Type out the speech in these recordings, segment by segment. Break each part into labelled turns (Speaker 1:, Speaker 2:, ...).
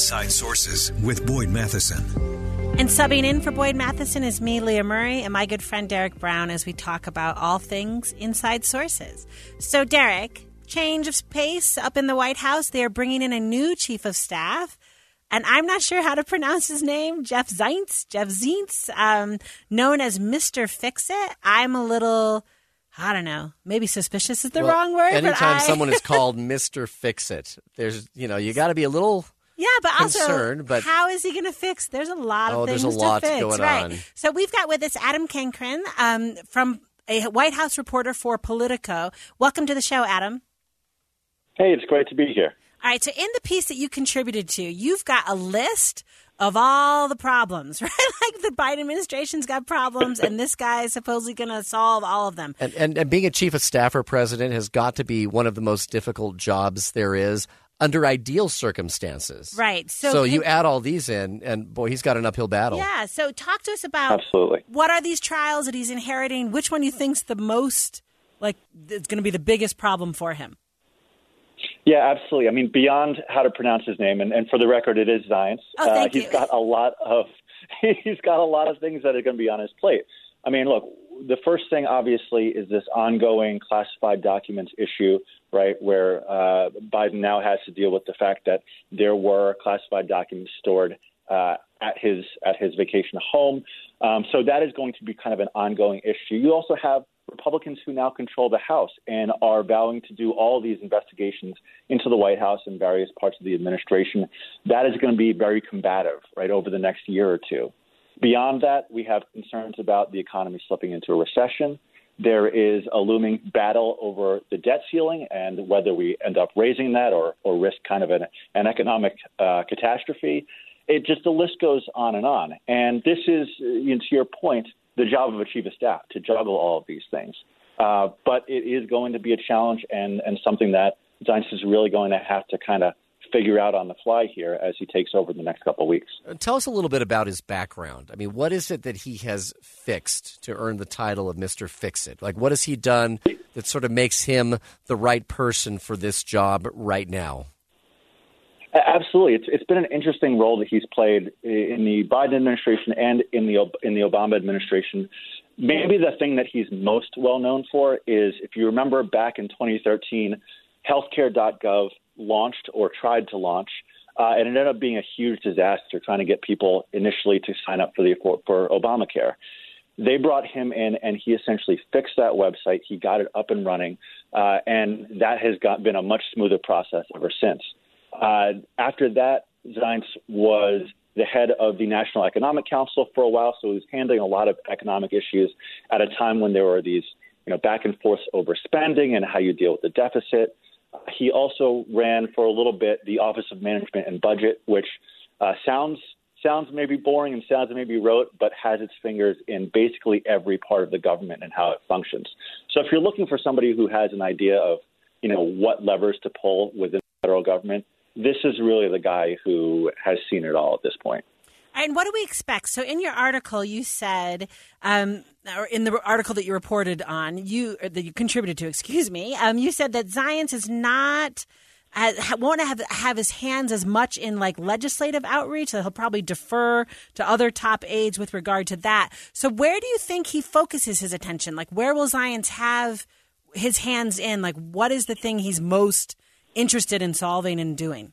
Speaker 1: Inside Sources with Boyd Matheson.
Speaker 2: And subbing in for Boyd Matheson is me, Leah Murray, and my good friend Derek Brown as we talk about all things inside sources. So, Derek, change of pace up in the White House. They are bringing in a new chief of staff. And I'm not sure how to pronounce his name, Jeff Zients, Jeff Zients, um, known as Mr. Fix It. I'm a little, I don't know, maybe suspicious is the
Speaker 3: Well,
Speaker 2: wrong word. but
Speaker 3: Anytime
Speaker 2: I-
Speaker 3: someone is called Mister Fix It, there's you know you got to be a little.
Speaker 2: Yeah, but also,
Speaker 3: but-
Speaker 2: how is he going to fix? There's a lot of
Speaker 3: Oh,
Speaker 2: things
Speaker 3: there's a lot
Speaker 2: to fix,
Speaker 3: going
Speaker 2: right?
Speaker 3: on.
Speaker 2: So we've got with us Adam Cancryn um, from a White House reporter for Politico. Welcome to the show, Adam.
Speaker 4: Hey, it's great to be here.
Speaker 2: All right, so in the piece that you contributed to, you've got a list of all the problems, right? like the Biden administration's got problems, and this guy is supposedly going to solve all of them.
Speaker 3: And, and and being a chief of staff or president has got to be one of the most difficult jobs there is under ideal circumstances.
Speaker 2: Right. So,
Speaker 3: So, you add all these in, and boy, he's got an uphill battle.
Speaker 2: yeah. So talk to us about
Speaker 4: Absolutely.
Speaker 2: what are these trials that he's inheriting? Which one you think's the most like it's going to be the biggest problem for him?
Speaker 4: Yeah, absolutely. I mean, beyond how to pronounce his name, and, and for the record, it is Zients.
Speaker 2: Oh, thank
Speaker 4: uh, he's
Speaker 2: you.
Speaker 4: got a lot of he's got a lot of things that are going to be on his plate. I mean, look, the first thing obviously is this ongoing classified documents issue, right? Where uh, Biden now has to deal with the fact that there were classified documents stored uh, at his at his vacation home. Um, so that is going to be kind of an ongoing issue. You also have Republicans who now control the House and are vowing to do all these investigations into the White House and various parts of the administration. That is going to be very combative, right, over the next year or two. Beyond that, we have concerns about the economy slipping into a recession. There is a looming battle over the debt ceiling and whether we end up raising that or, or risk kind of an, an economic uh, catastrophe. It just the list goes on and on. And this is, uh, you know, to your point, the job of a chief of staff to juggle all of these things. Uh, but it is going to be a challenge and, and something that Zients is really going to have to kind of figure out on the fly here as he takes over the next couple of weeks.
Speaker 3: Uh, Tell us a little bit about his background. I mean, what is it that he has fixed to earn the title of Mister Fix It? Like, what has he done that sort of makes him the right person for this job right now?
Speaker 4: Absolutely, it's it's been an interesting role that he's played in the Biden administration and in the in the Obama administration. Maybe the thing that he's most well known for is, if you remember back in 2013, healthcare.gov launched or tried to launch. Uh, and it ended up being a huge disaster trying to get people initially to sign up for the for, Obamacare. They brought him in, and he essentially fixed that website. He got it up and running, uh, and that has got, been a much smoother process ever since. Uh, after that, Zients was the head of the National Economic Council for a while, so he was handling a lot of economic issues at a time when there were these, you know, back and forth over spending and how you deal with the deficit. He also ran for a little bit the Office of Management and Budget, which uh, sounds sounds maybe boring and sounds maybe rote, but has its fingers in basically every part of the government and how it functions. So if you're looking for somebody who has an idea of, you know, what levers to pull within the federal government, this is really the guy who has seen it all at this point.
Speaker 2: And what do we expect? So, in your article, you said, um, or in the article that you reported on, you that you contributed to, excuse me, um, you said that Zients is not. Uh, won't have have his hands as much in like legislative outreach. So he'll probably defer to other top aides with regard to that. So where do you think he focuses his attention? Like where will Zients have his hands in? Like what is the thing he's most interested in solving and doing?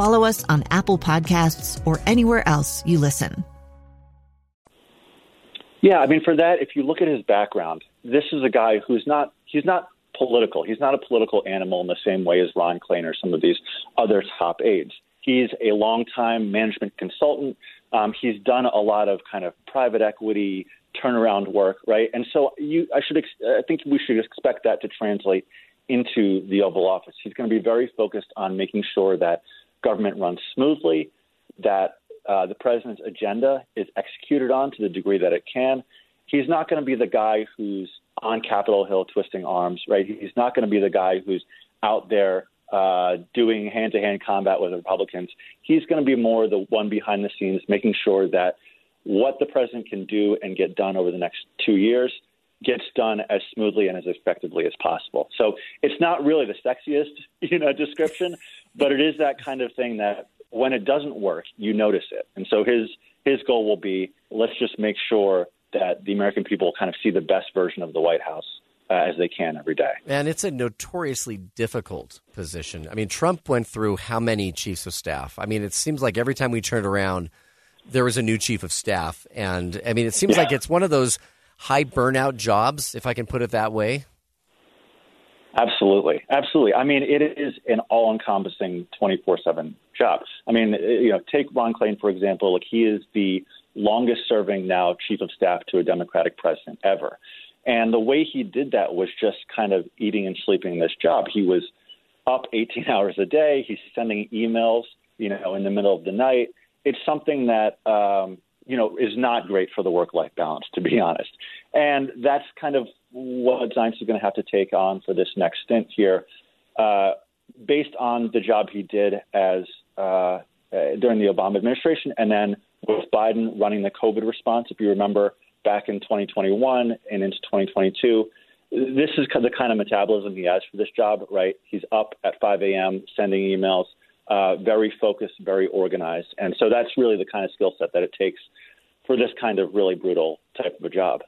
Speaker 5: follow us on Apple Podcasts, or anywhere else you listen.
Speaker 4: Yeah, I mean, for that, if you look at his background, this is a guy who's not, he's not political. He's not a political animal in the same way as Ron Klain or some of these other top aides. He's a longtime management consultant. Um, he's done a lot of kind of private equity turnaround work, right? And so you, I should, ex- I think we should expect that to translate into the Oval Office. He's going to be very focused on making sure that government runs smoothly, that uh, the president's agenda is executed on to the degree that it can. He's not going to be the guy who's on Capitol Hill twisting arms, right? He's not going to be the guy who's out there uh, doing hand to hand combat with Republicans. He's going to be more the one behind the scenes, making sure that what the president can do and get done over the next two years gets done as smoothly and as effectively as possible. So it's not really the sexiest, you know, description, but it is that kind of thing that when it doesn't work, you notice it. And so his his goal will be let's just make sure that the American people kind of see the best version of the White House uh, as they can every day.
Speaker 3: And it's a notoriously difficult position. I mean, Trump went through how many chiefs of staff? I mean, it seems like every time we turned around, there was a new chief of staff. And I mean, it seems yeah. like it's one of those high burnout jobs, if I can put it that way?
Speaker 4: Absolutely, absolutely. I mean, it is an all-encompassing 24/7 job. I mean, you know, take Ron Klain for example. Like he is the longest-serving now chief of staff to a Democratic president ever, and the way he did that was just kind of eating and sleeping this job. He was up 18 hours a day. He's sending emails, you know, in the middle of the night. It's something that um, you know, is not great for the work-life balance, to be honest. And that's kind of what Zients is going to have to take on for this next stint here, uh, based on the job he did as uh, uh, during the Obama administration, and then with Biden running the COVID response. If you remember back in 2021 and into 2022, this is the kind of metabolism he has for this job. Right, he's up at 5 a.m. sending emails uh, very focused, very organized. And so that's really the kind of skill set that it takes for this kind of really brutal type of a job.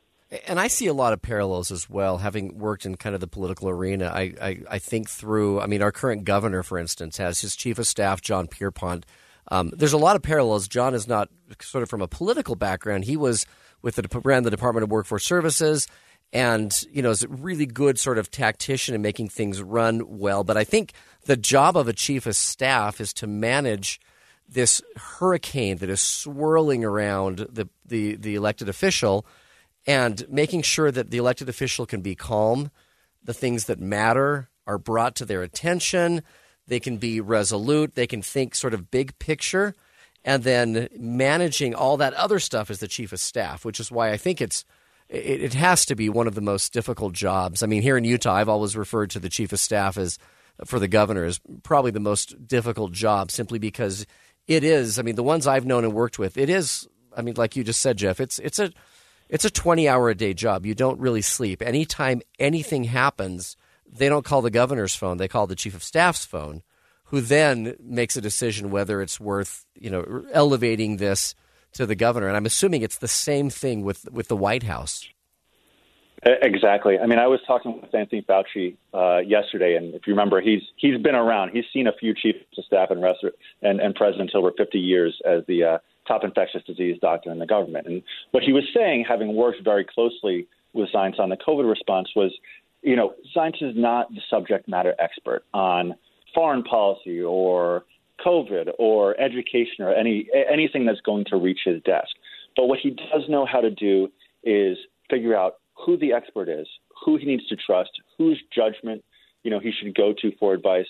Speaker 3: And I see a lot of parallels as well, having worked in kind of the political arena. I, I, I think through, I mean, our current governor, for instance, has his chief of staff, Jon Pierpont. Um, there's a lot of parallels. Jon is not sort of from a political background. He was with the ran the Department of Workforce Services, and you know is a really good sort of tactician in making things run well. But I think the job of a chief of staff is to manage this hurricane that is swirling around the, the, the elected official and making sure that the elected official can be calm, the things that matter are brought to their attention, they can be resolute, they can think sort of big picture, and then managing all that other stuff as the chief of staff, which is why I think it's it, it has to be one of the most difficult jobs. I mean, here in Utah, I've always referred to the chief of staff as for the governor is probably the most difficult job simply because it is. I mean, the ones I've known and worked with, it is. I mean, like you just said, Jeff, it's it's a it's a twenty hour a day job. You don't really sleep. Anytime anything happens, they don't call the governor's phone. They call the chief of staff's phone, who then makes a decision whether it's worth you know elevating this to the governor. And I'm assuming it's the same thing with with the White House.
Speaker 4: Exactly. I mean, I was talking with Anthony Fauci uh, yesterday, and if you remember, he's he's been around. He's seen a few chiefs of staff and rest- and, and presidents over 50 years as the uh, top infectious disease doctor in the government. And what he was saying, having worked very closely with Zients on the COVID response, was, you know, Zients is not the subject matter expert on foreign policy or COVID or education or any anything that's going to reach his desk. But what he does know how to do is figure out who the expert is, who he needs to trust, whose judgment you know he should go to for advice,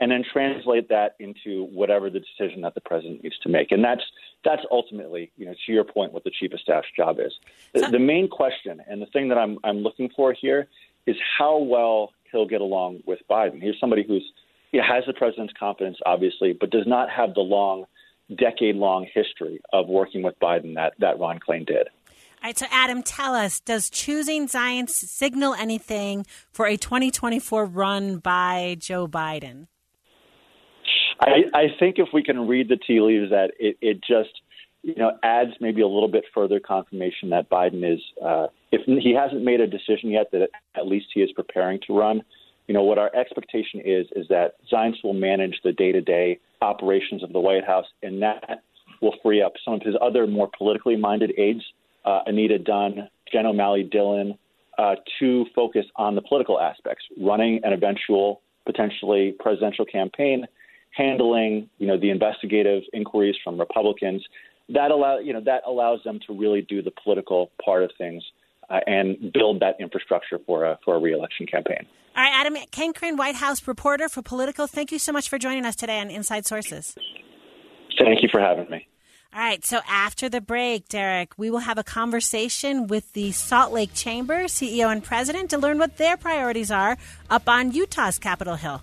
Speaker 4: and then translate that into whatever the decision that the president needs to make. And that's that's ultimately, you know, to your point, what the chief of staff's job is. The, the main question and the thing that I'm I'm looking for here is how well he'll get along with Biden. He's somebody who's he has the president's confidence, obviously, but does not have the long, decade long history of working with Biden that, that Ron Klain did.
Speaker 2: All right, so Adam, tell us, does choosing Zients signal anything for a 2024 run by Joe Biden?
Speaker 4: I, I think if we can read the tea leaves, that it, it just you know adds maybe a little bit further confirmation that Biden is, uh, if he hasn't made a decision yet, that at least he is preparing to run you know, what our expectation is is that Zients will manage the day-to-day operations of the White House, and that will free up some of his other more politically minded aides, uh, Anita Dunn, Jen O'Malley Dillon, uh, to focus on the political aspects, running an eventual potentially presidential campaign, handling you know the investigative inquiries from Republicans. That allow you know that allows them to really do the political part of things uh, and build that infrastructure for a for a reelection campaign.
Speaker 2: All right, Adam Cancryn, White House reporter for Politico. Thank you so much for joining us today on Inside Sources.
Speaker 4: Thank you for having me.
Speaker 2: All right, so after the break, Derek, we will have a conversation with the Salt Lake Chamber CEO and president to learn what their priorities are up on Utah's Capitol Hill.